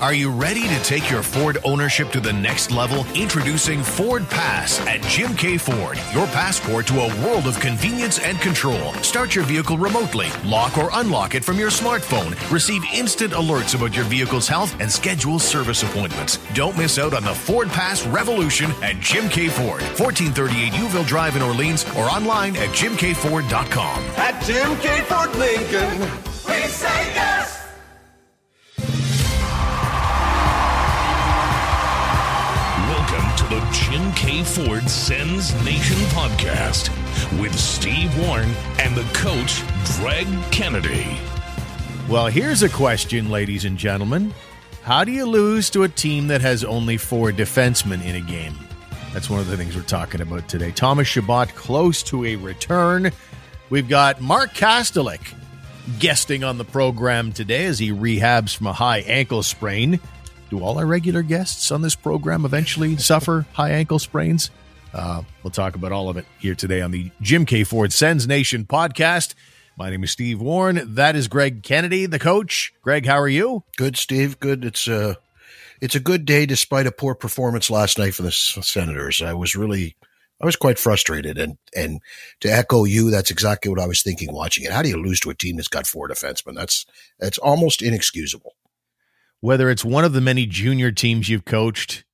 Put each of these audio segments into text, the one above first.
Are you ready to take your Ford ownership to the next level? Introducing Ford Pass at Jim Keay Ford, your passport to a world of convenience and control. Start your vehicle remotely, lock or unlock it from your smartphone, receive instant alerts about your vehicle's health, and schedule service appointments. Don't miss out on the Ford Pass revolution at Jim Keay Ford, 1438 Youville Drive in Orleans, or online at jimkford.com. At Jim Keay Ford Lincoln, we say yes! The Jim Keay Ford Sens Nation podcast with Steve Warren and the coach, Greg Kennedy. Well, here's a question, ladies and gentlemen. How do you lose to a team that has only four defensemen in a game? That's one of the things we're talking about today. Thomas Chabot close to a return. We've got Mark Kastelic guesting on the program today as he rehabs from a high ankle sprain. Do all our regular guests on this program eventually suffer high ankle sprains? Uh, we'll talk about all of it here today on the Jim Keay Ford Sens Nation podcast. My name is Steve Warren. That is Greg Kennedy, the coach. Greg, how are you? Good, Steve. Good. It's a it's a good day despite a poor performance last night from the Senators. I was really I was quite frustrated, and and to echo you, that's exactly what I was thinking watching it. How do you lose to a team that's got four defensemen? That's that's almost inexcusable. Whether it's one of the many junior teams you've coached,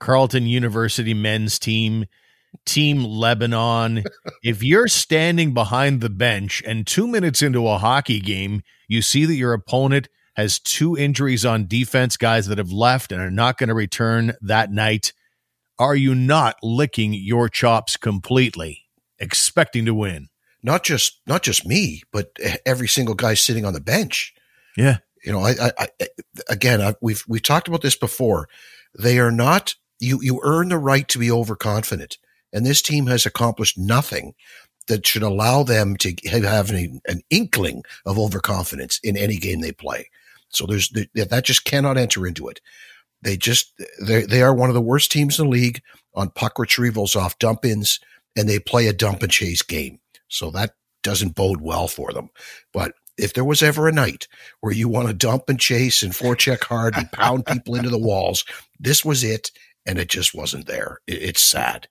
Carleton University men's team, Team Lebanon, if you're standing behind the bench and two minutes into a hockey game, you see that your opponent has two injuries on defense, guys that have left and are not going to return that night, are you not licking your chops completely, expecting to win? Not just not just me, but every single guy sitting on the bench. Yeah. You know, I, I, I again, I, we've we've talked about this before. They are not. You you earn the right to be overconfident, and this team has accomplished nothing that should allow them to have an, an inkling of overconfidence in any game they play. So there's that just cannot enter into it. They just they they are one of the worst teams in the league on puck retrievals off dump ins, and they play a dump and chase game. So that doesn't bode well for them. But if there was ever a night where you want to dump and chase and forecheck hard and pound people into the walls, this was it, and it just wasn't there. It's sad.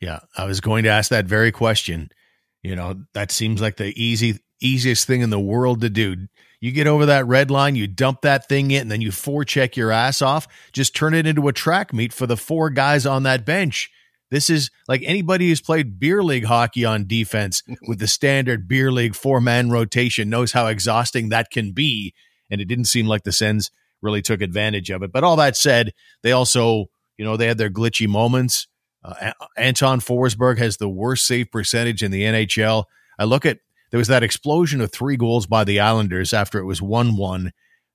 Yeah, I was going to ask that very question. You know, that seems like the easy easiest thing in the world to do. You get over that red line, you dump that thing in, and then you forecheck your ass off. Just turn it into a track meet for the four guys on that bench. This is like anybody who's played beer league hockey on defense with the standard beer league four man rotation knows how exhausting that can be. And it didn't seem like the Sens really took advantage of it. But all that said, they also, you know, they had their glitchy moments. Uh, Anton Forsberg has the worst save percentage in the NHL. I look at there was that explosion of three goals by the Islanders after it was 1 1.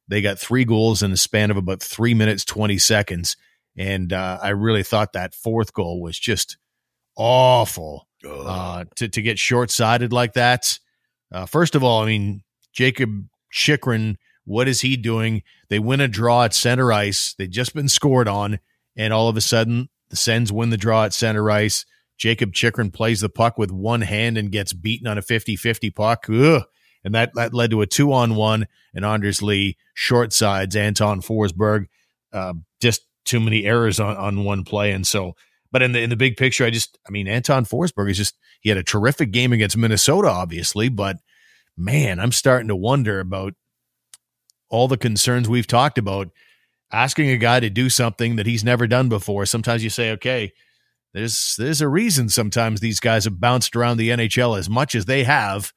They got three goals in a span of about three minutes, 20 seconds. And uh, I really thought that fourth goal was just awful uh, to, to get short sighted like that. Uh, first of all, I mean, Jakob Chychrun, what is he doing? They win a draw at center ice. They've just been scored on. And all of a sudden, the Sens win the draw at center ice. Jakob Chychrun plays the puck with one hand and gets beaten on a 50 50 puck. Ugh. And that, that led to a two on one. And Anders Lee short sides Anton Forsberg. Uh, just too many errors on, on one play. And so, but in the in the big picture, I just I mean Anton Forsberg is just he had a terrific game against Minnesota, obviously, but man, I'm starting to wonder about all the concerns we've talked about. Asking a guy to do something that he's never done before. Sometimes you say, okay, there's there's a reason sometimes these guys have bounced around the NHL as much as they have.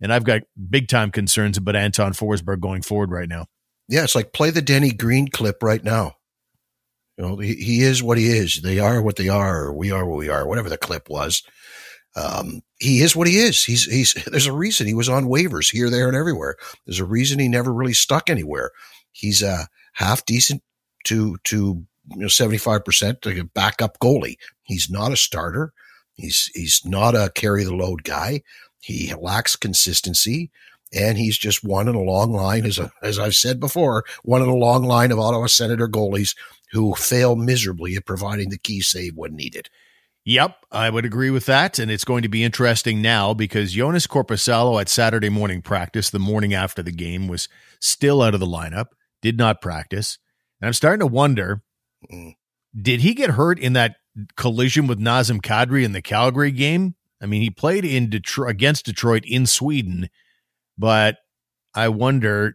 And I've got big time concerns about Anton Forsberg going forward right now. Yeah, it's like play the Denny Green clip right now. You know, he, he is what he is. They are what they are, we are what we are, whatever the clip was. Um, he is what he is. He's, he's, there's a reason he was on waivers here, there, and everywhere. There's a reason he never really stuck anywhere. He's a half decent to, to, you know, 75% to backup goalie. He's not a starter. He's, he's not a carry the load guy. He lacks consistency and he's just one in a long line, as, a, as I've said before, one in a long line of Ottawa Senator goalies who fail miserably at providing the key save when needed. Yep, I would agree with that. And it's going to be interesting now because Jonas Korpisalo at Saturday morning practice, the morning after the game, was still out of the lineup, did not practice. And I'm starting to wonder mm. did he get hurt in that collision with Nazem Kadri in the Calgary game? I mean, he played in Detroit against Detroit in Sweden, but I wonder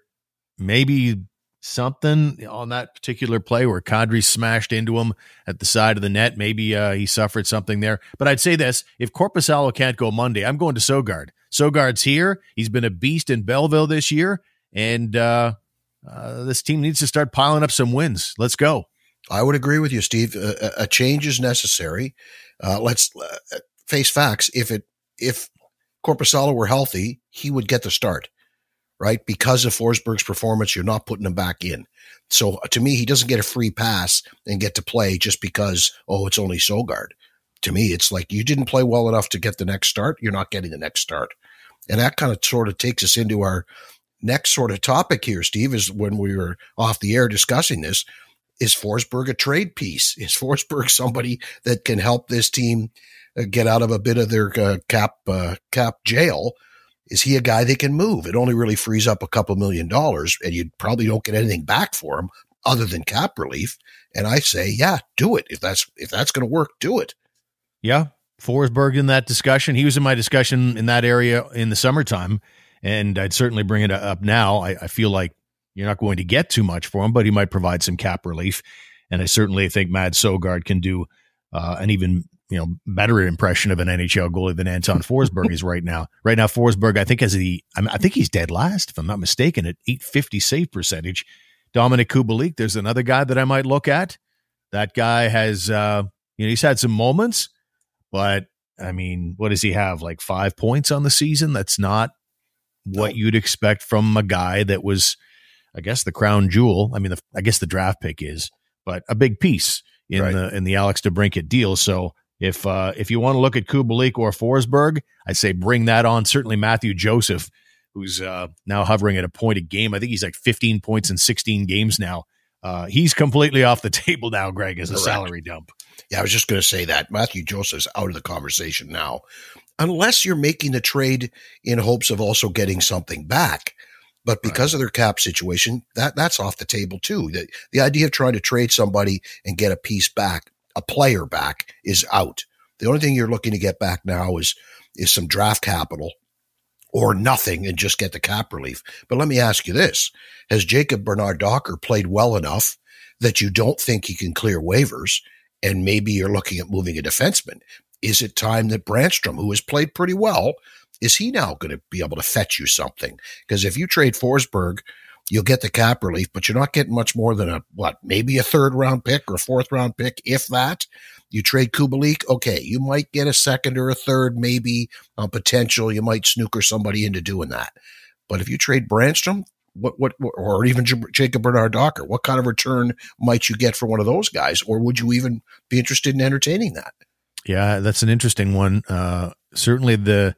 maybe something on that particular play where Kadri smashed into him at the side of the net. Maybe uh, he suffered something there. But I'd say this: if Korpisalo can't go Monday, I'm going to Sogaard. Sogaard's here. He's been a beast in Belleville this year, and uh, uh, this team needs to start piling up some wins. Let's go. I would agree with you, Steve. A, a change is necessary. Uh, let's uh, face facts. If it if Korpisalo were healthy, he would get the start right? Because of Forsberg's performance, you're not putting him back in. So to me, he doesn't get a free pass and get to play just because, oh, it's only Sogaard. To me, it's like you didn't play well enough to get the next start. You're not getting the next start. And that kind of sort of takes us into our next sort of topic here, Steve, is when we were off the air discussing this. Is Forsberg a trade piece? Is Forsberg somebody that can help this team uh, get out of a bit of their uh, cap uh, cap jail? Is he a guy that can move? It only really frees up a couple million dollars, and you probably don't get anything back for him other than cap relief. And I say, yeah, do it if that's if that's going to work. Do it. Yeah, Forsberg in that discussion. He was in my discussion in that area in the summertime, and I'd certainly bring it up now. I, I feel like you're not going to get too much for him, but he might provide some cap relief. And I certainly think Mads Sogaard can do uh, an even you know better impression of an NHL goalie than Anton Forsberg is right now. Right now, Forsberg I think has the I, mean, I think he's dead last if I'm not mistaken at 850 save percentage. Dominik Kubalik, there's another guy that I might look at. That guy has uh, you know he's had some moments, but I mean, what does he have? Like five points on the season? That's not what you'd expect from a guy that was, I guess, the crown jewel. I mean, the, I guess the draft pick is, but a big piece in right. the in the Alex DeBrincat deal. So if uh, if you want to look at Kubalik or Forsberg, I'd say bring that on. Certainly Mathieu Joseph, who's uh, now hovering at a point a game. I think he's like 15 points in 16 games now. Uh, he's completely off the table now, Greg, as a Correct. salary dump. Yeah, I was just going to say that Mathieu Joseph's out of the conversation now, unless you're making the trade in hopes of also getting something back. But because right. of their cap situation, that that's off the table too. The, the idea of trying to trade somebody and get a piece back a player back is out. The only thing you're looking to get back now is is some draft capital or nothing and just get the cap relief. But let me ask you this. Has Jacob Bernard Docker played well enough that you don't think he can clear waivers and maybe you're looking at moving a defenseman? Is it time that Brannstrom, who has played pretty well, is he now going to be able to fetch you something? Because if you trade Forsberg You'll get the cap relief, but you're not getting much more than a what, maybe a third round pick or a fourth round pick, if that. You trade Kubalik, okay, you might get a second or a third, maybe on potential. You might snooker somebody into doing that. But if you trade Brannstrom, what, what, or even Jacob Bernard Docker, what kind of return might you get for one of those guys? Or would you even be interested in entertaining that? Yeah, that's an interesting one. Uh, certainly the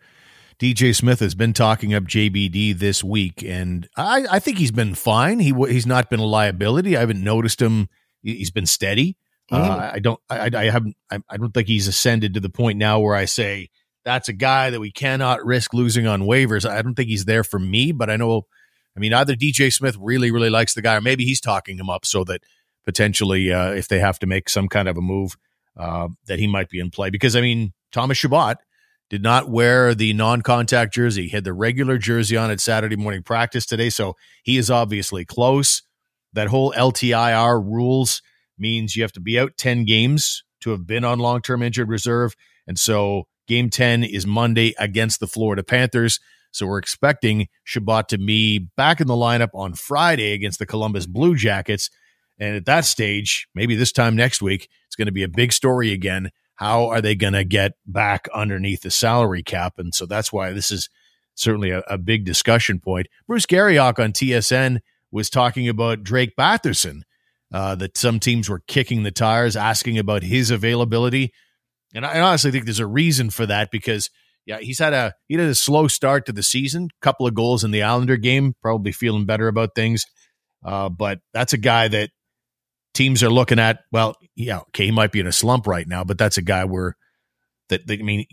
DJ Smith has been talking up JBD this week, and I, I think he's been fine. He he's not been a liability. I haven't noticed him. He's been steady. Mm. Uh, I don't. I, I haven't. I, I don't think he's ascended to the point now where I say that's a guy that we cannot risk losing on waivers. I don't think he's there for me, but I know. I mean, either DJ Smith really, really likes the guy, or maybe he's talking him up so that potentially, uh, if they have to make some kind of a move, uh, that he might be in play. Because I mean, Thomas Chabot did not wear the non-contact jersey. He had the regular jersey on at Saturday morning practice today, so he is obviously close. That whole LTIR rules means you have to be out 10 games to have been on long-term injured reserve, and so game 10 is Monday against the Florida Panthers. So we're expecting Chabot to be back in the lineup on Friday against the Columbus Blue Jackets. And at that stage, maybe this time next week, it's going to be a big story again how are they going to get back underneath the salary cap? And so that's why this is certainly a, a big discussion point. Bruce Garrioch on TSN was talking about Drake Batherson, uh, that some teams were kicking the tires, asking about his availability. And I honestly think there's a reason for that because yeah, he's had a he had a slow start to the season, couple of goals in the Islander game, probably feeling better about things. Uh, but that's a guy that teams are looking at, well, yeah, okay, he might be in a slump right now, but that's a guy where that, that I mean,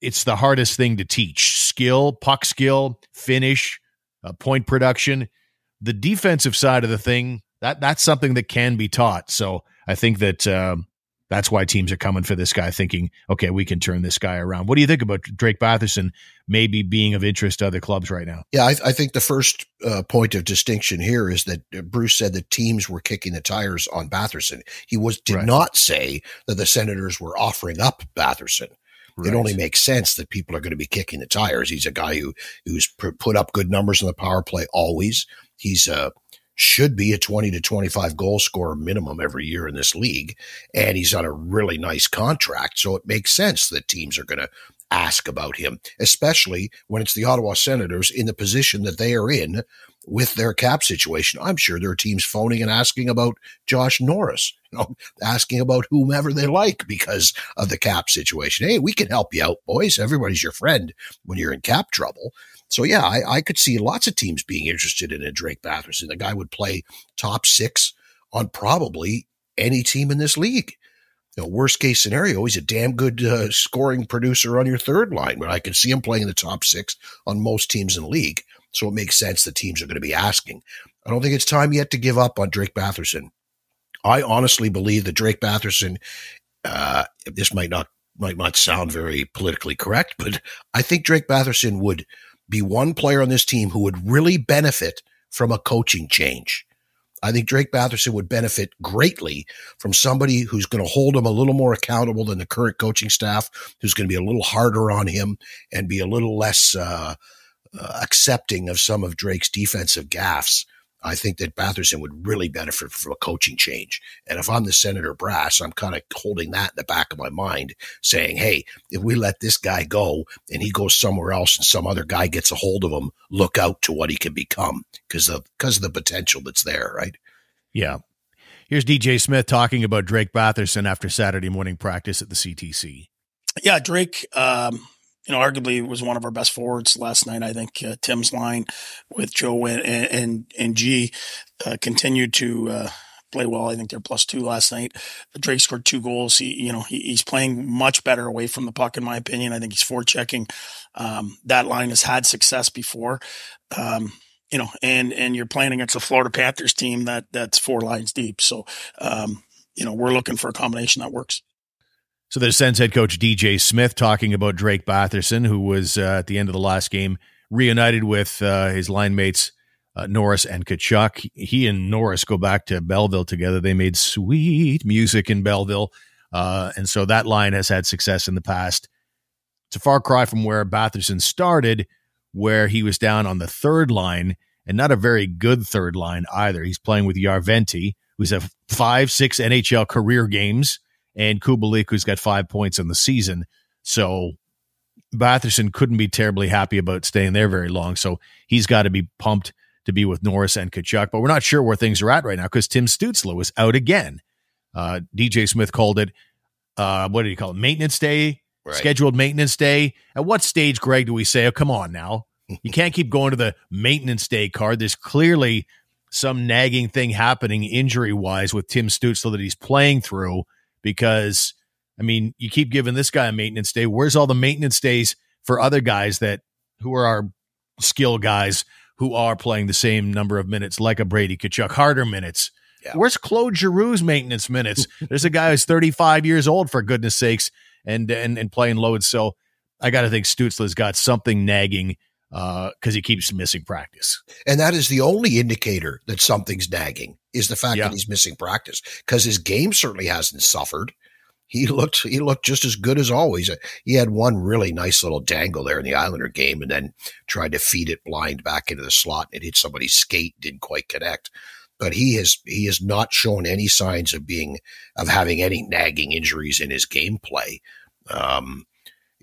it's the hardest thing to teach skill, puck skill, finish, uh, point production. The defensive side of the thing, that that's something that can be taught. So I think that um, that's why teams are coming for this guy, thinking, okay, we can turn this guy around. What do you think about Drake Batherson maybe being of interest to other clubs right now? Yeah, I, I think the first uh, point of distinction here is that uh, Bruce said that teams were kicking the tires on Batherson. He was did right. not say that the Senators were offering up Batherson. Right. It only makes sense that people are going to be kicking the tires. He's a guy who who's put up good numbers in the power play always. He's a should be a 20 to 25 goal scorer minimum every year in this league. And he's on a really nice contract. So it makes sense that teams are going to ask about him, especially when it's the Ottawa Senators in the position that they are in with their cap situation. I'm sure there are teams phoning and asking about Josh Norris, you know, asking about whomever they like because of the cap situation. Hey, we can help you out, boys. Everybody's your friend when you're in cap trouble. So yeah, I, I could see lots of teams being interested in a Drake Batherson. The guy would play top six on probably any team in this league. You know, worst case scenario, he's a damn good uh, scoring producer on your third line, but I can see him playing in the top six on most teams in the league. So it makes sense the teams are going to be asking. I don't think it's time yet to give up on Drake Batherson. I honestly believe that Drake Batherson, uh, this might not might not sound very politically correct, but I think Drake Batherson would be one player on this team who would really benefit from a coaching change. I think Drake Batherson would benefit greatly from somebody who's going to hold him a little more accountable than the current coaching staff, who's going to be a little harder on him and be a little less uh, uh, accepting of some of Drake's defensive gaffes. I think that Batherson would really benefit from a coaching change. And if I'm the Senator Brass, I'm kind of holding that in the back of my mind, saying, hey, if we let this guy go and he goes somewhere else and some other guy gets a hold of him, look out to what he can become because of because of the potential that's there, right? Yeah. Here's DJ Smith talking about Drake Batherson after Saturday morning practice at the CTC. Yeah, Drake, um, you know, arguably was one of our best forwards last night. I think uh, Tim's line with Joe and and, and G uh, continued to uh, play well. I think they're plus two last night. Drake scored two goals. He, you know, he, he's playing much better away from the puck, in my opinion. I think he's forechecking. Um, that line has had success before. Um, you know, and and you're playing against a Florida Panthers team that that's four lines deep. So, um, you know, we're looking for a combination that works. So there's Sens head coach DJ Smith talking about Drake Batherson, who was uh, at the end of the last game reunited with uh, his line mates uh, Norris and Tkachuk. He and Norris go back to Belleville together. They made sweet music in Belleville, uh, and so that line has had success in the past. It's a far cry from where Batherson started, where he was down on the third line, and not a very good third line either. He's playing with Järventie, who's had five, six NHL career games and Kubalik, who's got five points in the season. So Batherson couldn't be terribly happy about staying there very long. So he's got to be pumped to be with Norris and Tkachuk. But we're not sure where things are at right now because Tim Stützle was out again. Uh, DJ Smith called it, uh, what did he call it? Maintenance day, right. scheduled maintenance day. At what stage, Greg, do we say, oh, come on now? you can't keep going to the maintenance day card. There's clearly some nagging thing happening injury wise with Tim Stützle that he's playing through because I mean, you keep giving this guy a maintenance day. Where's all the maintenance days for other guys that who are our skill guys who are playing the same number of minutes, like a Brady Tkachuk, harder minutes? Yeah. Where's Claude Giroux's maintenance minutes? There's a guy who's 35 years old, for goodness sakes, and and and playing loads. So I got to think Stützle's got something nagging because uh, he keeps missing practice. And that is the only indicator that something's nagging is the fact yeah. that he's missing practice because his game certainly hasn't suffered. He looked he looked just as good as always. He had one really nice little dangle there in the Islander game, and then tried to feed it blind back into the slot. It hit somebody's skate, didn't quite connect. But he has he has not shown any signs of being of having any nagging injuries in his gameplay. Um,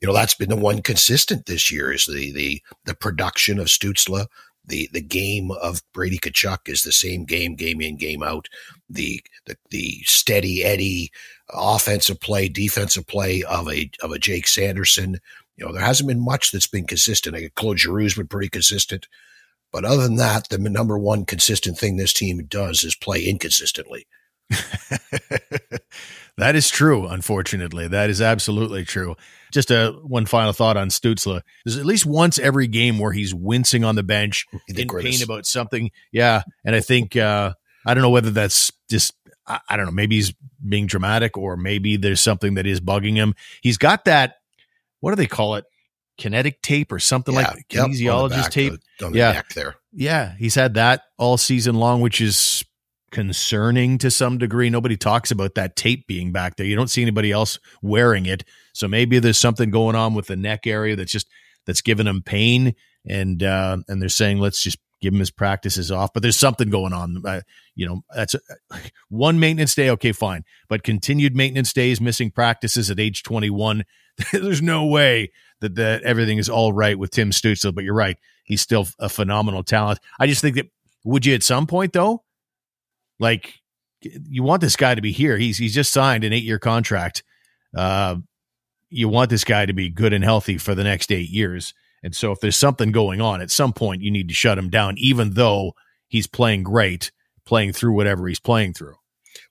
you know that's been the one consistent this year is the the the production of Stützle. The the game of Brady Tkachuk is the same game, game in, game out. The the the steady Eddie offensive play, defensive play of a of a Jake Sanderson. You know, there hasn't been much that's been consistent. I Claude Giroux's been pretty consistent. But other than that, the number one consistent thing this team does is play inconsistently. that is true, unfortunately. That is absolutely true. Just a one final thought on Stützle. There's at least once every game where he's wincing on the bench in greatest. pain about something. Yeah. And I think uh, I don't know whether that's just I, I don't know. Maybe he's being dramatic, or maybe there's something that is bugging him. He's got that. What do they call it? Kinetic tape or something Yeah, like yep, kinesiologist back, tape. the- on the Yeah. there. Yeah, he's had that all season long, which is concerning to some degree. Nobody talks about that tape being back there. You don't see anybody else wearing it. So maybe there's something going on with the neck area that's just that's giving him pain and uh and they're saying let's just give him his practices off. But there's something going on. Uh, you know, that's a, one maintenance day okay fine, but continued maintenance days, missing practices at age 21. there's no way that that everything is all right with Tim Stützle, but you're right. He's still a phenomenal talent. I just think that would you at some point though, like you want this guy to be here. He's he's just signed an eight year contract. Uh, you want this guy to be good and healthy for the next eight years. And so if there's something going on at some point, you need to shut him down, even though he's playing great, playing through whatever he's playing through.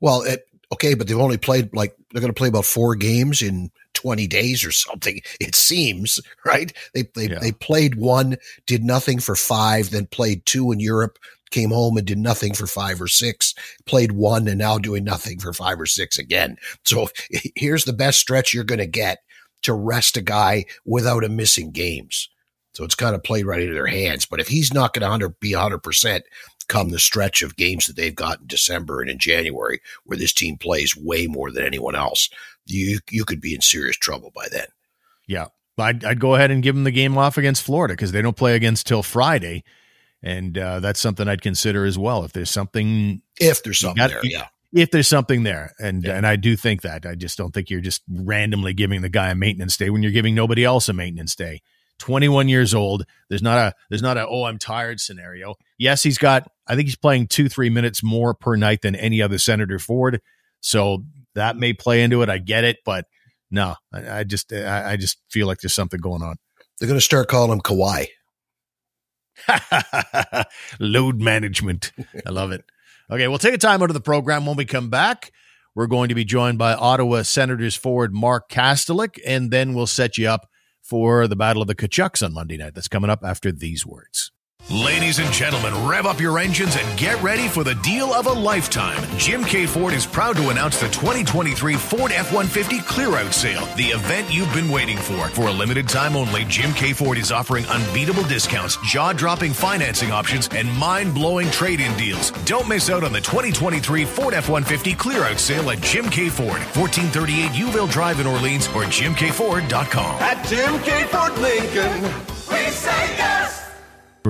Well, it, okay, but they've only played like they're going to play about four games in 20 days or something. It seems right. They they Yeah. they played one, did nothing for five, then played two in Europe, came home and did nothing for five or six, played one, and now doing nothing for five or six again. So here's the best stretch you're going to get to rest a guy without him missing games. So it's kind of played right into their hands. But if he's not going to be 100% come the stretch of games that they've got in December and in January, where this team plays way more than anyone else, you you could be in serious trouble by then. Yeah. I'd, I'd go ahead and give them the game off against Florida because they don't play against till Friday. And uh, that's something I'd consider as well. If there's something If there's something got- there, yeah. if there's something there and Yeah. and I do think that I just don't think you're just randomly giving the guy a maintenance day when you're giving nobody else a maintenance day 21 years old there's not a there's not a oh I'm tired scenario yes he's got I think he's playing 2 3 minutes more per night than any other Senator Ford so that may play into it I get it but no I, I just I, I just feel like there's something going on They're going to start calling him Kawhi. Load management. I love it. Okay, we'll take a time out of the program. When we come back, we're going to be joined by Ottawa Senators forward Mark Kastelic, and then we'll set you up for the Battle of the Tkachuks on Monday night. That's coming up after these words. Ladies and gentlemen, rev up your engines and get ready for the deal of a lifetime. Jim Keay Ford is proud to announce the 2023 Ford F 150 Clearout Sale, the event you've been waiting for. For a limited time only, Jim Keay Ford is offering unbeatable discounts, jaw dropping financing options, and mind blowing trade in deals. Don't miss out on the 2023 Ford F 150 Clearout Sale at Jim Keay Ford, 1438 Youville Drive in Orleans, or jimkford.com. At Jim Keay Ford Lincoln, we say yes.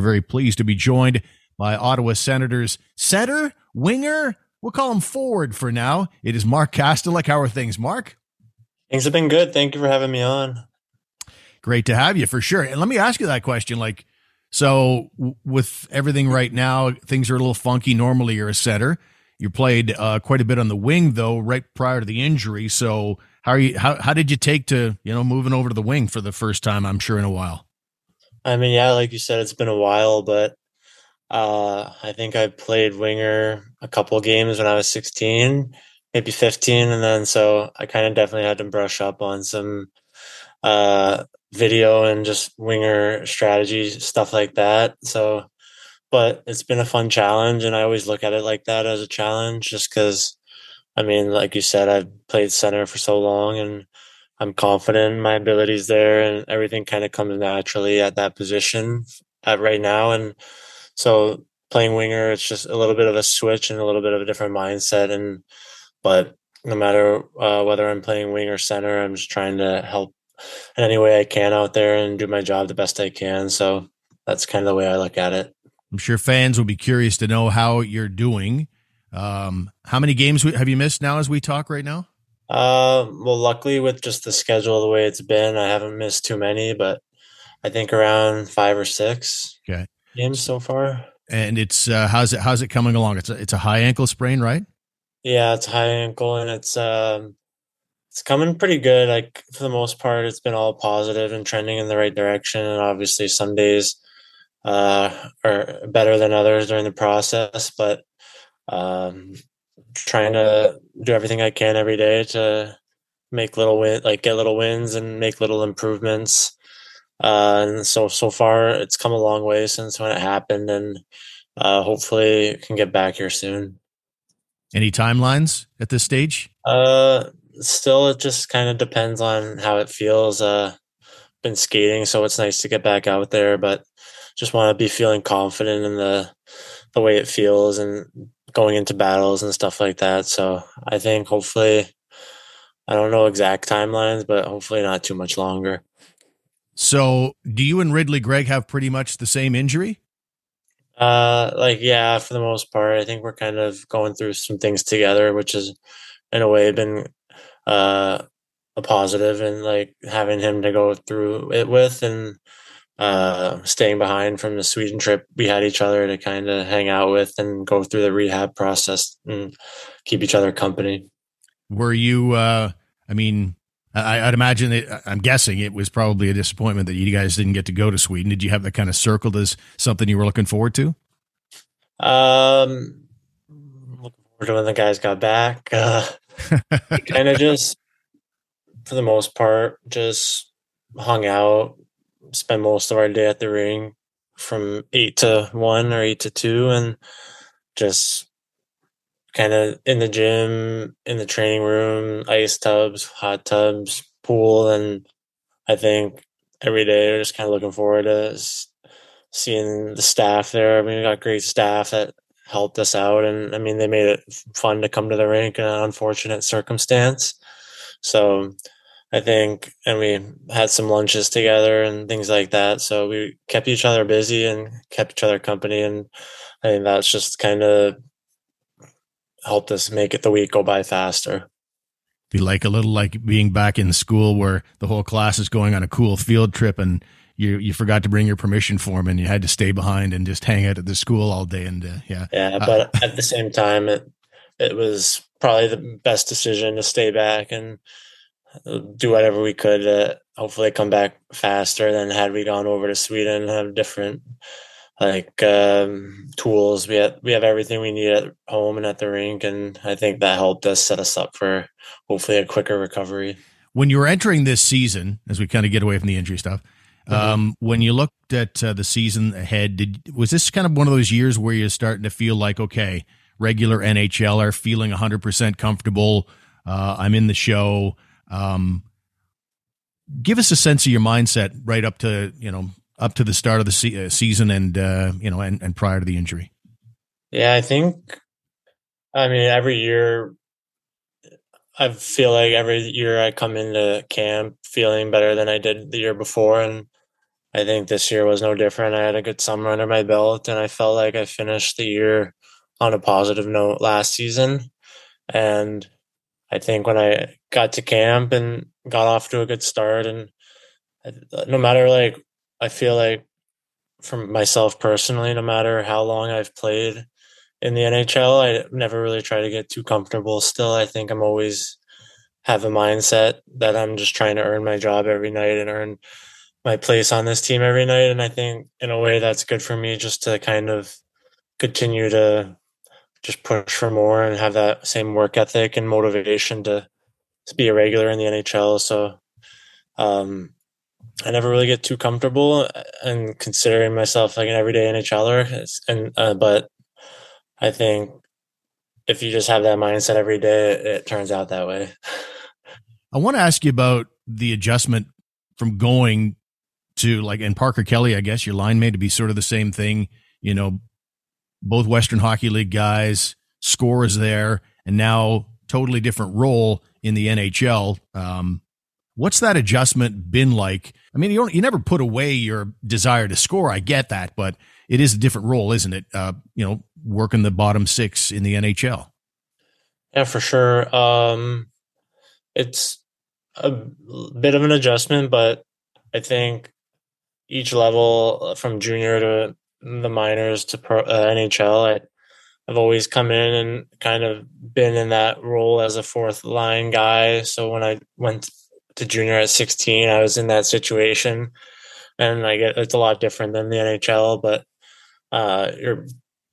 We're very pleased to be joined by Ottawa Senators center, winger, we'll call him forward for now. It is Mark Kastelic. How are things, Mark? Things have been good. Thank you for having me on. Great to have you for sure. And let me ask you that question. Like, so w- with everything right now, things are a little funky. Normally, you're a center. You played uh, quite a bit on the wing, though, right prior to the injury. So, how are you? How how did you take to you know moving over to the wing for the first time? I'm sure in a while. I mean, yeah, like you said, it's been a while, but uh, I think I played winger a couple games when I was 16, maybe 15, and then so I kind of definitely had to brush up on some uh, video and just winger strategy stuff like that. So, but it's been a fun challenge, and I always look at it like that as a challenge, just because. I mean, like you said, I've played center for so long, and I'm confident in my abilities there, and everything kind of comes naturally at that position at right now. And so playing winger, it's just a little bit of a switch and a little bit of a different mindset. And but no matter uh, whether I'm playing wing or center, I'm just trying to help in any way I can out there and do my job the best I can. So that's kind of the way I look at it. I'm sure fans will be curious to know how you're doing. Um, how many games have you missed now as we talk right now? Uh, well, luckily with just the schedule the way it's been, I haven't missed too many, but I think around five or six Okay. games so far. And it's uh, how's it how's it coming along? It's a, it's a high ankle sprain, right? Yeah, it's high ankle and it's um it's coming pretty good. Like for the most part, it's been all positive and trending in the right direction. And obviously some days uh are better than others during the process, but um trying to do everything I can every day to make little win like get little wins and make little improvements. Uh and so so far it's come a long way since when it happened and uh hopefully can get back here soon. Any timelines at this stage? Uh, still, it just kind of depends on how it feels. Uh, been skating, so it's nice to get back out there, but just want to be feeling confident in the the way it feels and going into battles and stuff like that. So I think hopefully, I don't know exact timelines, but hopefully not too much longer. So, do you and Ridley Greig have pretty much the same injury? Uh, like yeah, for the most part, I think we're kind of going through some things together, which is in a way been uh a positive, and like having him to go through it with, and uh, staying behind from the Sweden trip, we had each other to kind of hang out with and go through the rehab process and keep each other company. Were you? Uh, I mean, I, would imagine it, I'm guessing it was probably a disappointment that you guys didn't get to go to Sweden. Did you have that kind of circled as something you were looking forward to? Um, looking forward to when the guys got back. Uh, kind of just, for the most part, just hung out, spend most of our day at the ring from eight to one or eight to two, and just kind of in the gym, in the training room, ice tubs, hot tubs, pool, and I think every day we're just kind of looking forward to seeing the staff there. I mean, we got great staff that helped us out, and I mean, they made it fun to come to the rink in an unfortunate circumstance. So I think, and we had some lunches together and things like that. So we kept each other busy and kept each other company. And I think that's just kind of helped us make it the week go by faster. Be like a little like being back in school where the whole class is going on a cool field trip and you you forgot to bring your permission form and you had to stay behind and just hang out at the school all day and uh, yeah yeah uh, but uh, at the same time it it was probably the best decision to stay back and do whatever we could to hopefully come back faster than had we gone over to Sweden and have different like um, tools. We have we have everything we need at home and at the rink, and I think that helped us set us up for hopefully a quicker recovery. When you were entering this season, as we kind of get away from the injury stuff, mm-hmm. um, when you looked at uh, the season ahead, did was this kind of one of those years where you're starting to feel like okay, regular NHL are feeling 100 percent comfortable? Uh, I'm in the show. Um, give us a sense of your mindset right up to you know up to the start of the se- uh, season and uh, you know and, and prior to the injury. Yeah, I think. I mean, every year, I feel like every year I come into camp feeling better than I did the year before, and I think this year was no different. I had a good summer under my belt, and I felt like I finished the year on a positive note last season. And I think when I got to camp and got off to a good start, and no matter like, I feel like from myself personally, no matter how long I've played in the NHL, I never really try to get too comfortable. Still, I think I'm always have a mindset that I'm just trying to earn my job every night and earn my place on this team every night. And I think in a way that's good for me just to kind of continue to just push for more and have that same work ethic and motivation to, to be a regular in the NHL. So um, I never really get too comfortable and considering myself like an everyday NHLer. And uh, but I think if you just have that mindset every day, it, it turns out that way. I want to ask you about the adjustment from going to like and Parker Kelly. I guess your line made to be sort of the same thing. You know, both Western Hockey League guys, scores there, and now totally different role in the NHL. Um, what's that adjustment been like? I mean, you don't, you never put away your desire to score. I get that, but it is a different role, isn't it? Uh, you know, working the bottom six in the NHL. Yeah, for sure. Um, it's a bit of an adjustment, but I think each level from junior to the minors to pro, uh, NHL. I, I've always come in and kind of been in that role as a fourth line guy. So when I went to junior at 16, I was in that situation, and I get it's a lot different than the NHL, but uh, you're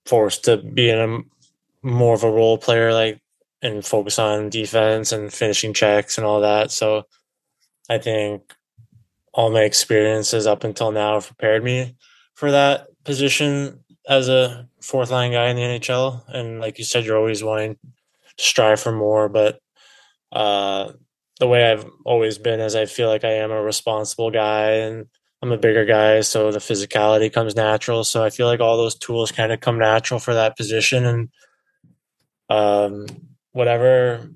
forced to be in a more of a role player, like and focus on defense and finishing checks and all that. So I think all my experiences up until now have prepared me for that position as a fourth line guy in the NHL. And like you said, you're always wanting to strive for more. But uh, the way I've always been is I feel like I am a responsible guy and I'm a bigger guy, so the physicality comes natural. So I feel like all those tools kind of come natural for that position, and um, whatever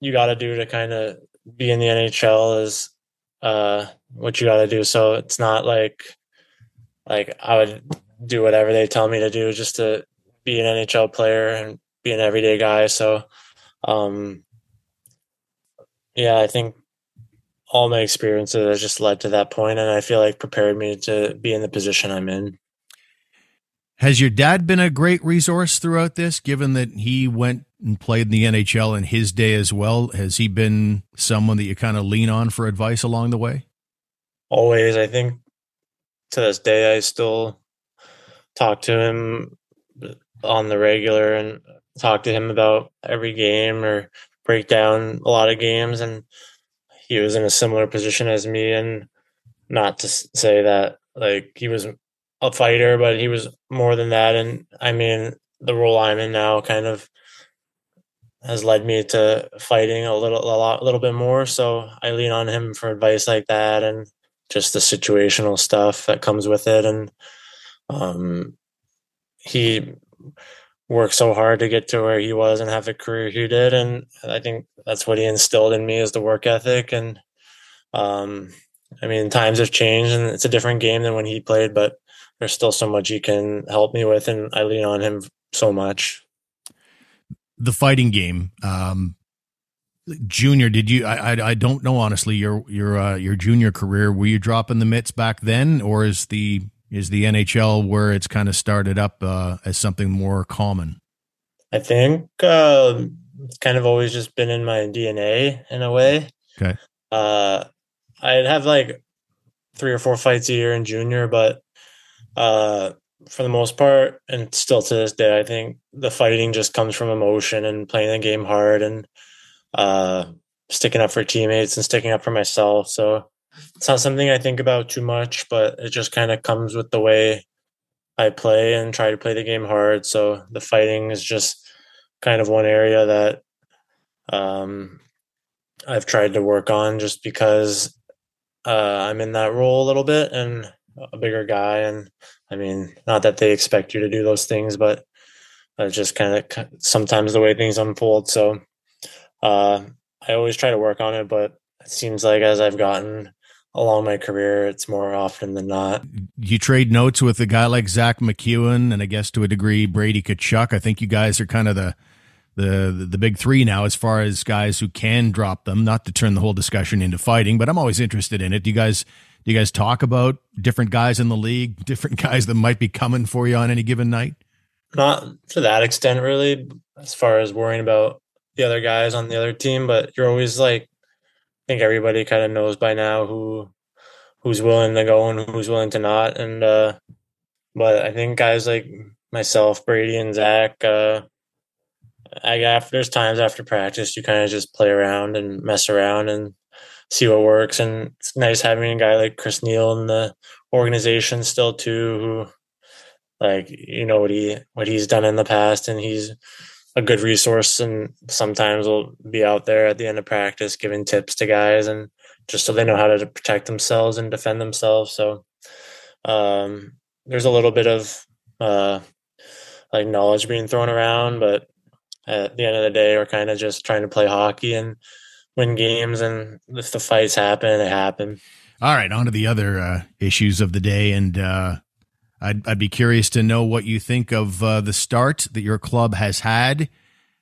you got to do to kind of be in the NHL is uh, what you got to do. So it's not like like I would do whatever they tell me to do just to be an NHL player and be an everyday guy. So um, yeah, I think all my experiences have just led to that point, and I feel like prepared me to be in the position I'm in. Has your dad been a great resource throughout this, given that he went and played in the NHL in his day as well? Has he been someone that you kind of lean on for advice along the way? Always. I think to this day, I still talk to him on the regular and talk to him about every game or break down a lot of games. And he was in a similar position as me. And not to say that like he was a fighter but he was more than that. And i mean the role i'm in now kind of has led me to fighting a little a lot a little bit more. So i lean on him for advice like that and just the situational stuff that comes with it. And um he worked so hard to get to where he was and have the career he did. And I think that's what he instilled in me is the work ethic. And um, I mean, times have changed and it's a different game than when he played, but there's still so much he can help me with. And I lean on him so much. The fighting game, um, junior did you I, I, I don't know honestly your your uh, your junior career were you dropping the mitts back then or is the is the NHL where it's kind of started up uh, as something more common? I think uh, it's kind of always just been in my DNA in a way. Okay. Uh, I'd have like three or four fights a year in junior, but uh, for the most part, and still to this day, I think the fighting just comes from emotion and playing the game hard and uh, sticking up for teammates and sticking up for myself. So it's not something I think about too much, but it just kind of comes with the way I play and try to play the game hard. So the fighting is just kind of one area that um, I've tried to work on just because uh, I'm in that role a little bit and a bigger guy. And I mean, not that they expect you to do those things, but it's just kind of sometimes the way things unfold. So uh, I always try to work on it, but it seems like as I've gotten along my career, it's more often than not. You trade notes with a guy like Zack MacEwen and I guess to a degree Brady Tkachuk. I think you guys are kind of the the the big three now as far as guys who can drop them. Not to turn the whole discussion into fighting, but I'm always interested in it. Do you guys do you guys talk about different guys in the league, different guys that might be coming for you on any given night? Not to that extent, really. As far as worrying about the other guys on the other team, but you're always like think everybody kind of knows by now who who's willing to go and who's willing to not. And uh, but I think guys like myself, Brady, and Zach, uh, I after there's times after practice you kind of just play around and mess around and see what works. And it's nice having a guy like Chris Neil in the organization still too, who like you know what he what he's done in the past, and he's a good resource and sometimes we'll be out there at the end of practice giving tips to guys and just so they know how to protect themselves and defend themselves. So um, there's a little bit of uh, like knowledge being thrown around but at the end of the day we're kind of just trying to play hockey and win games and if the fights happen they happen. All right on to the other uh, issues of the day and uh, I'd, I'd be curious to know what you think of uh, the start that your club has had.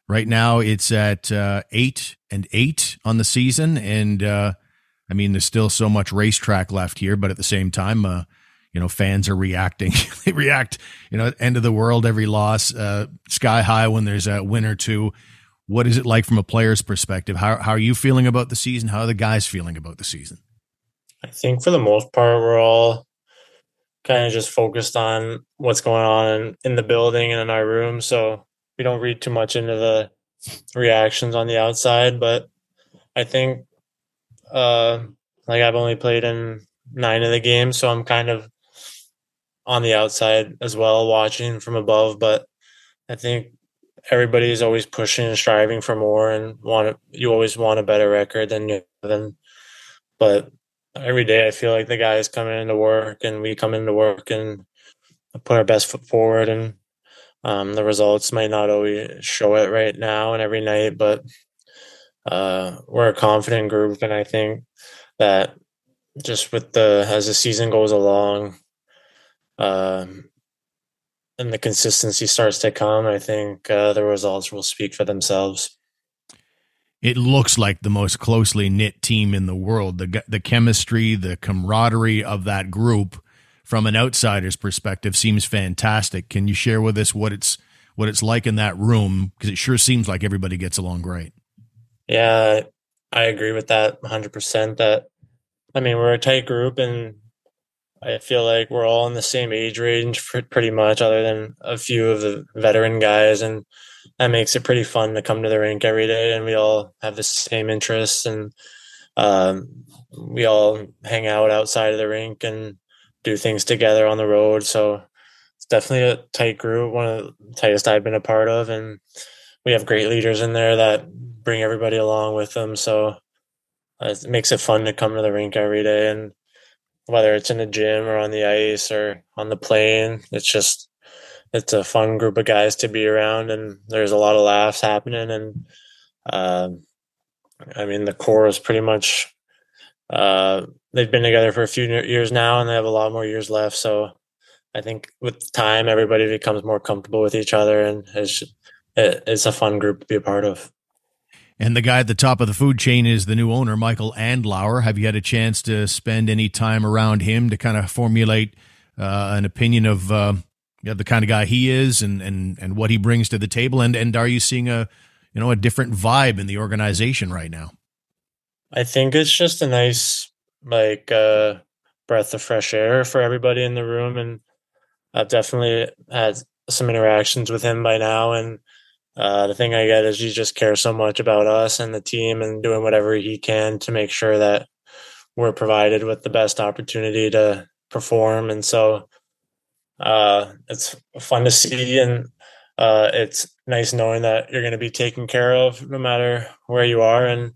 Right now, it's at uh, eight and eight on the season, and uh, I mean, there's still so much racetrack left here, but at the same time, uh, you know, fans are reacting. they react, you know, end of the world, every loss, uh, sky high when there's a win or two. What is it like from a player's perspective? How, how are you feeling about the season? How are the guys feeling about the season? I think for the most part, we're all kind of just focused on what's going on in, the building and in our room. So we don't read too much into the reactions on the outside. But I think, uh, like I've only played in nine of the games, so I'm kind of on the outside as well, watching from above. But I think everybody's always pushing and striving for more and want you always want a better record than you than but every day I feel like the guys come into work and we come into work and put our best foot forward and um, the results might not always show it right now and every night, but uh, we're a confident group, and I think that just with the as the season goes along, um, and the consistency starts to come, I think uh, the results will speak for themselves. It looks like the most closely knit team in the world. The the chemistry, the camaraderie of that group, from an outsider's perspective, seems fantastic. Can you share with us what it's what it's like in that room? Because it sure seems like everybody gets along great. Yeah, I agree with that 100%. That I mean, we're a tight group, and I feel like we're all in the same age range pretty much, other than a few of the veteran guys, and that makes it pretty fun to come to the rink every day. And we all have the same interests, and um, we all hang out outside of the rink and do things together on the road. So it's definitely a tight group, one of the tightest I've been a part of, and we have great leaders in there that bring everybody along with them. So uh, it makes it fun to come to the rink every day and whether it's in the gym or on the ice or on the plane. It's just it's a fun group of guys to be around, and there's a lot of laughs happening. And um, I mean, the core is pretty much uh, they've been together for a few years now, and they have a lot more years left. So I think with time, everybody becomes more comfortable with each other, and it's it's a fun group to be a part of. And the guy at the top of the food chain is the new owner, Michael Andlauer. Have you had a chance to spend any time around him to kind of formulate uh, an opinion of uh, the kind of guy he is and, and, and what he brings to the table? And, and are you seeing a, you know, a different vibe in the organization right now? I think it's just a nice, like, uh, breath of fresh air for everybody in the room. And I've definitely had some interactions with him by now. And uh, the thing I get is he just cares so much about us and the team and doing whatever he can to make sure that we're provided with the best opportunity to perform. And so uh, it's fun to see and uh, it's nice knowing that you're going to be taken care of no matter where you are and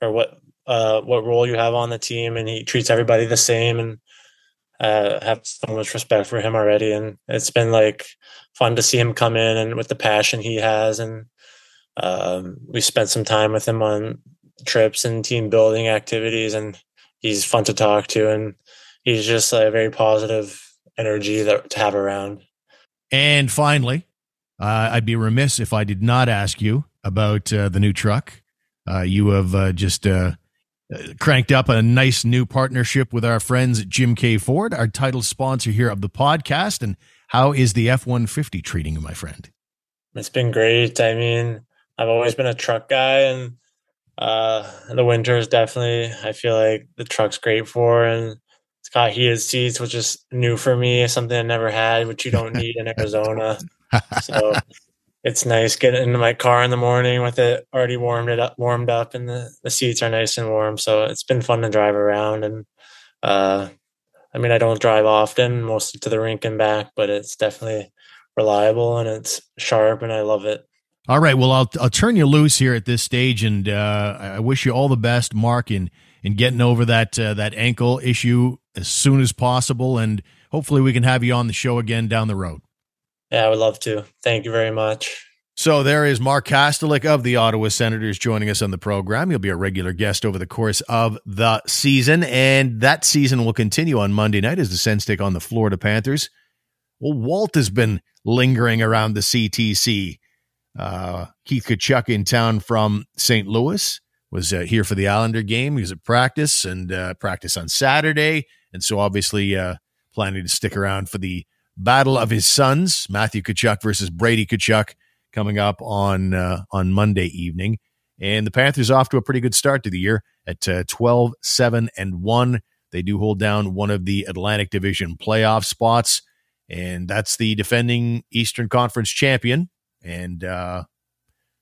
or what uh, what role you have on the team. And he treats everybody the same and uh, have so much respect for him already. And it's been like fun to see him come in and with the passion he has. And um, we spent some time with him on trips and team building activities, and he's fun to talk to. And he's just a very positive energy that to have around. And finally, uh, I'd be remiss if I did not ask you about uh, the new truck. Uh, you have uh, just uh, cranked up a nice new partnership with our friends at Jim Keay Ford, our title sponsor here of the podcast. And how is the F 150 treating you, my friend? It's been great. I mean, I've always been a truck guy, and uh, the winter is definitely, I feel like the truck's great for. And it's got heated seats, which is new for me, something I never had, which you don't need in Arizona. so it's nice getting into my car in the morning with it already warmed it up warmed up and the, the seats are nice and warm. So it's been fun to drive around and uh, i mean i don't drive often mostly to the rink and back but it's definitely reliable and it's sharp and i love it. All right. Well i'll, I'll turn you loose here at this stage and uh, i wish you all the best mark in in getting over that uh, that ankle issue as soon as possible and hopefully we can have you on the show again down the road yeah, I would love to. Thank you very much. So there is Mark Kastelic of the Ottawa Senators joining us on the program. He'll be a regular guest over the course of the season, and that season will continue on Monday night as the Sens take on the Florida Panthers. Well, Walt has been lingering around the CTC. Uh, Keith Tkachuk in town from St. Louis was uh, here for the Islander game. He was at practice and uh, practice on Saturday, and so obviously uh, planning to stick around for the battle of his sons, Matthew Tkachuk versus Brady Tkachuk, coming up on uh, on Monday evening. And the Panthers off to a pretty good start to the year at uh, 12, 7, and 1. They do hold down one of the Atlantic Division playoff spots, and that's the defending Eastern Conference champion. And uh,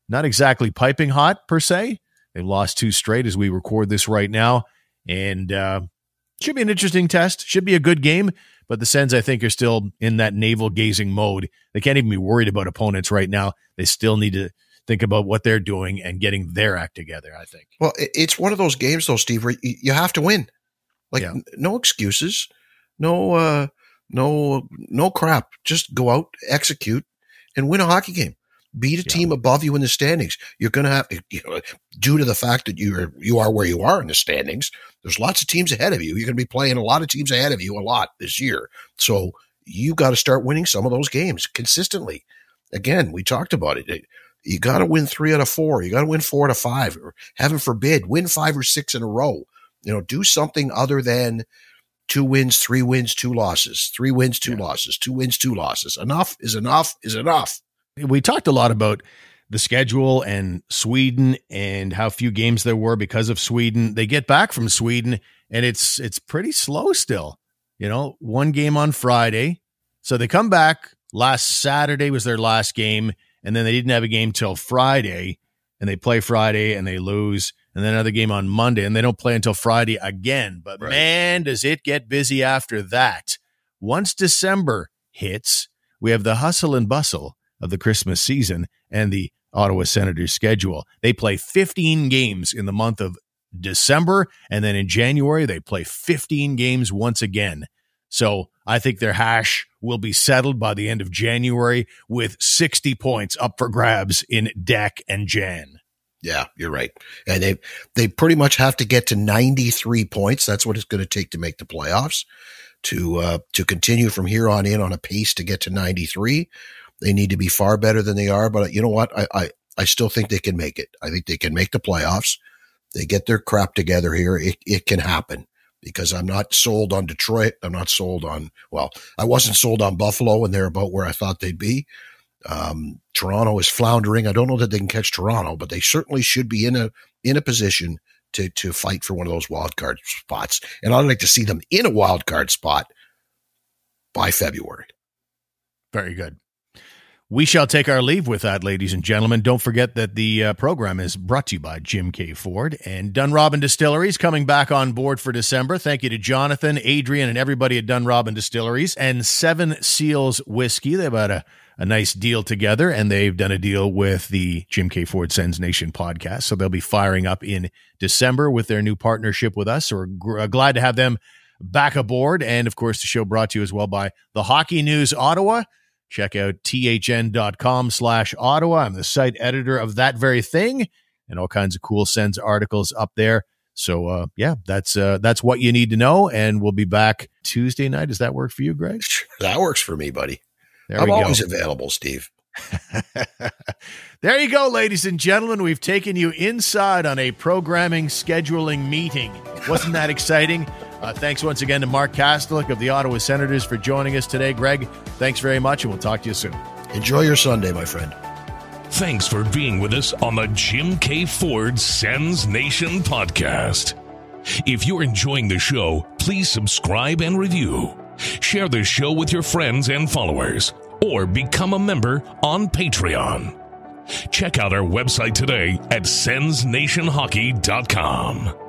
not exactly piping hot per se. They've lost two straight as we record this right now. And uh, should be an interesting test. Should be a good game But the Sens, I think, are still in that navel gazing mode. They can't even be worried about opponents right now. They still need to think about what they're doing and getting their act together. I think. Well, it's one of those games, though, Steve, where you have to win. Like yeah. no excuses, no, uh, no, no crap. Just go out, execute, and win a hockey game. Beat a yeah. team above you in the standings. You're going to have, you know, due to the fact that you are you are where you are in the standings. There's lots of teams ahead of you. You're going to be playing a lot of teams ahead of you a lot this year. So you got to start winning some of those games consistently. Again, we talked about it. You got to win three out of four. You got to win four out of five, or heaven forbid, win five or six in a row. You know, do something other than two wins, three wins, two losses, three wins, two yeah. losses, two wins, two losses. Enough is enough is enough. We talked a lot about the schedule and Sweden and how few games there were because of Sweden. They get back from Sweden and it's it's pretty slow still. You know, one game on Friday. So they come back. Last Saturday was their last game, and then they didn't have a game till Friday, and they play Friday and they lose and then another game on Monday, and they don't play until Friday again. But right. man, does it get busy after that. Once December hits, we have the hustle and bustle of the Christmas season and the Ottawa Senators schedule. They play 15 games in the month of December, and then in January, they play 15 games once again. So I think their hash will be settled by the end of January with 60 points up for grabs in Deck and Jan. Yeah, you're right. And they they pretty much have to get to 93 points. That's what it's going to take to make the playoffs. To uh, to continue from here on in on a pace to get to 93, they need to be far better than they are. But you know what? I I, I still think they can make it. I think they can make the playoffs. They get their crap together here. It it can happen because I'm not sold on Detroit. I'm not sold on well, I wasn't sold on Buffalo, and they're about where I thought they'd be. Um, Toronto is floundering. I don't know that they can catch Toronto, but they certainly should be in a in a position to to fight for one of those wild card spots. And I'd like to see them in a wild card spot by February. Very good. We shall take our leave with that, ladies and gentlemen. Don't forget that the uh, program is brought to you by Jim Keay Ford and Dunrobin Distilleries coming back on board for December. Thank you to Jonathan, Adrian, and everybody at Dunrobin Distilleries and Seven Seals Whiskey. They've had a a nice deal together, and they've done a deal with the Jim Keay Ford Sens Nation podcast. So they'll be firing up in December with their new partnership with us. So we're g- uh, glad to have them back aboard. And of course, the show brought to you as well by the Hockey News Ottawa. Check out thn.com slash Ottawa. I'm the site editor of that very thing and all kinds of cool Sens articles up there. So uh, yeah, that's uh, that's what you need to know. And we'll be back Tuesday night. Does that work for you, Greg? That works for me, buddy. There I'm always available, Steve. there you go, ladies and gentlemen. We've taken you inside on a programming scheduling meeting. Wasn't that exciting? Uh, thanks once again to Mark Kastelic of the Ottawa Senators for joining us today. Greg, thanks very much, and we'll talk to you soon. Enjoy your Sunday, my friend. Thanks for being with us on the Jim Keay Ford Sens Nation podcast. If you're enjoying the show, please subscribe and review. Share the show with your friends and followers, or become a member on Patreon. Check out our website today at sensnationhockey.com.